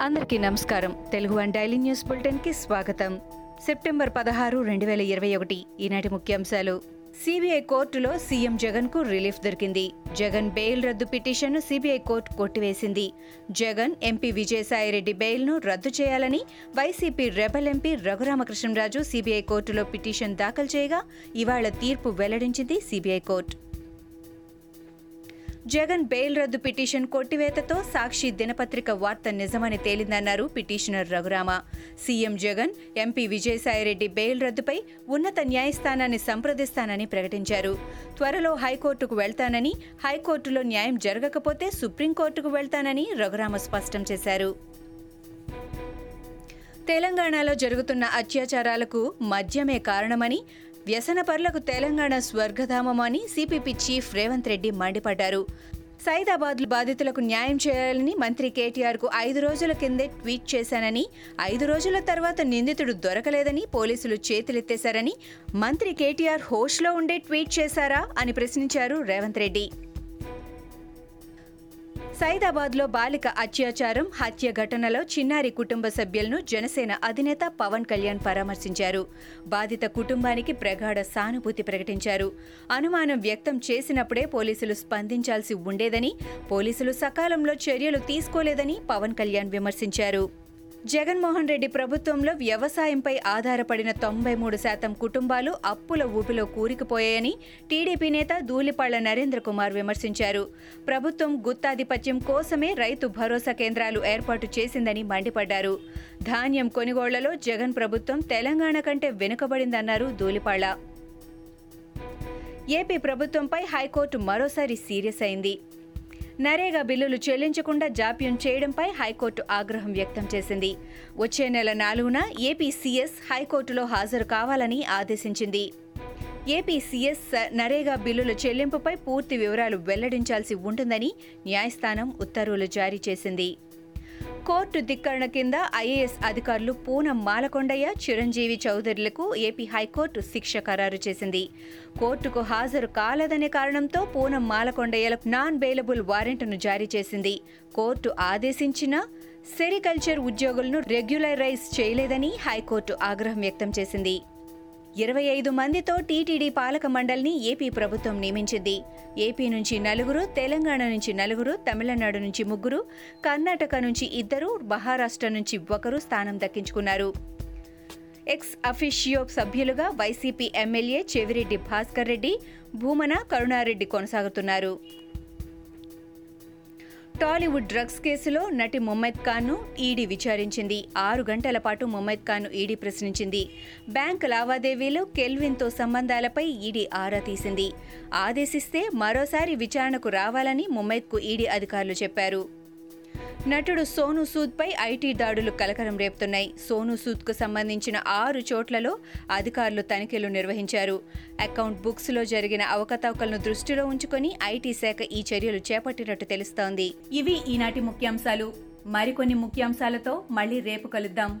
అందరికీ నమస్కారం. Telugu one daily news బులెటిన్కి స్వాగతం. సెప్టెంబర్ పదహారు రెండు వేల ఇరవై ఒకటి ఈనాటి ముఖ్యాంశాలు. సిబిఐ కోర్టులో సీఎం జగన్కు రిలీఫ్ దొరికింది. జగన్ బెయిల్ రద్దు పిటిషన్ను సిబిఐ కోర్టు కొట్టివేసింది. జగన్ ఎంపీ విజయసాయిరెడ్డి బెయిల్ను రద్దు చేయాలని YCP rebel MP Raghurama Krishna Raju CBI కోర్టులో పిటిషన్ దాఖలు చేయగా ఇవాళ తీర్పు వెల్లడించింది సిబిఐ కోర్టు. జగన్ బెయిల్ రద్దు పిటిషన్ కొట్టివేతతో సాక్షి దినపత్రిక వార్త నిజమని తేలిందన్నారు petitioner Raghurama. CM Jagan MP Vijayasai Reddy bail రద్దుపై ఉన్నత న్యాయస్థానాన్ని సంప్రదిస్తానని ప్రకటించారు. త్వరలో హైకోర్టుకు వెళ్తానని హైకోర్టులో న్యాయం జరగకపోతే సుప్రీంకోర్టుకు వెళ్తానని రఘురామ స్పష్టం చేశారు. తెలంగాణలో జరుగుతున్న అత్యాచారాలకు మద్యమే కారణమని వ్యసనపరులకు తెలంగాణ స్వర్గధామమని సిపిపి చీఫ్ రేవంత్ రెడ్డి మండిపడ్డారు. సైదాబాద్ బాధితులకు న్యాయం చేయాలని మంత్రి కేటీఆర్కు ఐదు రోజుల కిందే ట్వీట్ చేశానని ఐదు రోజుల తర్వాత నిందితుడు దొరకలేదని పోలీసులు చేతులెత్తేశారని మంత్రి కేటీఆర్ హోష్లో ఉండే ట్వీట్ చేశారా అని ప్రశ్నించారు రేవంత్ రెడ్డి. సైదాబాద్లో బాలిక అత్యాచారం హత్య ఘటనలో చిన్నారి కుటుంబ సభ్యులను జనసేన అధినేత పవన్ కళ్యాణ్ పరామర్శించారు. బాధిత కుటుంబానికి ప్రగాఢ సానుభూతి ప్రకటించారు. అనుమానం వ్యక్తం చేసినప్పుడే పోలీసులు స్పందించాల్సి ఉండేదని పోలీసులు సకాలంలో చర్యలు తీసుకోలేదని పవన్ కళ్యాణ్ విమర్శించారు. జగన్మోహన్ రెడ్డి ప్రభుత్వంలో వ్యవసాయంపై ఆధారపడిన తొంభై మూడు శాతం కుటుంబాలు అప్పుల ఊపిలో కూరికిపోయాయని టీడీపీ నేత ధూళిపాళ్ళ నరేంద్ర కుమార్ విమర్శించారు. ప్రభుత్వం గుత్తాధిపత్యం కోసమే రైతు భరోసా కేంద్రాలు ఏర్పాటు చేసిందని మండిపడ్డారు. ధాన్యం కొనుగోళ్ళలో జగన్ ప్రభుత్వం తెలంగాణ కంటే వెనుకబడిందన్నారు ధూళిపాళ్ళ. ఏపీ ప్రభుత్వంపై హైకోర్టు మరోసారి సీరియస్ అయింది. నరేగా బిల్లులు చెల్లించకుండా జాప్యం చేయడంపై హైకోర్టు ఆగ్రహం వ్యక్తం చేసింది. వచ్చే నెల నాలుగున ఏపీసీఎస్ హైకోర్టులో హాజరు కావాలని ఆదేశించింది. ఏపీసీఎస్ నరేగా బిల్లుల చెల్లింపుపై పూర్తి వివరాలు వెల్లడించాల్సి ఉంటుందని న్యాయస్థానం ఉత్తర్వులు జారీ చేసింది. కోర్టు ధిక్కరణ కింద ఐఏఎస్ అధికారులు పూనం మాలకొండయ్య చిరంజీవి చౌదరులకు ఏపీ హైకోర్టు శిక్ష ఖరారు చేసింది. కోర్టుకు హాజరు కాలేదనే కారణంతో పూనం మాలకొండయ్యలకు నాన్ బెయిలబుల్ వారెంట్ను జారీ చేసింది. కోర్టు ఆదేశించిన సెరికల్చర్ ఉద్యోగులను రెగ్యులరైజ్ చేయలేదని హైకోర్టు ఆగ్రహం వ్యక్తం చేసింది. ఇరవై ఐదు మందితో టీటీడీ పాలక మండలిని ఏపీ ప్రభుత్వం నియమించింది. ఏపీ నుంచి నలుగురు తెలంగాణ నుంచి నలుగురు తమిళనాడు నుంచి ముగ్గురు కర్ణాటక నుంచి ఇద్దరు మహారాష్ట్ర నుంచి ఒకరు స్థానం దక్కించుకున్నారు. ఎక్స్ అఫిషియో సభ్యులుగా వైసీపీ ఎమ్మెల్యే చెవిరెడ్డి భాస్కర్ రెడ్డి భూమన కరుణారెడ్డి కొనసాగుతున్నారు. టాలీవుడ్ డ్రగ్స్ కేసులో నటి ముమ్మైద్ ఖాన్ను ఈడీ విచారించింది. ఆరు గంటల పాటు ముమ్మైద్ ఖాన్ను ఈడీ ప్రశ్నించింది. బ్యాంక్ లావాదేవీలు కెల్విన్తో సంబంధాలపై ఈడీ ఆరా తీసింది. ఆదేశిస్తే మరోసారి విచారణకు రావాలని ముమ్మైద్కు ఈడీ అధికారులు చెప్పారు. నటుడు సోను సూద్పై ఐటీ దాడులు కలకలం రేపుతున్నాయి. సోను సూద్కు సంబంధించిన ఆరు చోట్లలో అధికారులు తనిఖీలు నిర్వహించారు. అకౌంట్ బుక్స్లో జరిగిన అవకతవకలను దృష్టిలో ఉంచుకొని ఐటీ శాఖ ఈ చర్యలు చేపట్టినట్టు తెలుస్తోంది. ఇవి ఈనాటి ముఖ్యాంశాలు. మరికొన్ని ముఖ్యాంశాలతో మళ్ళీ రేపు కలుద్దాం.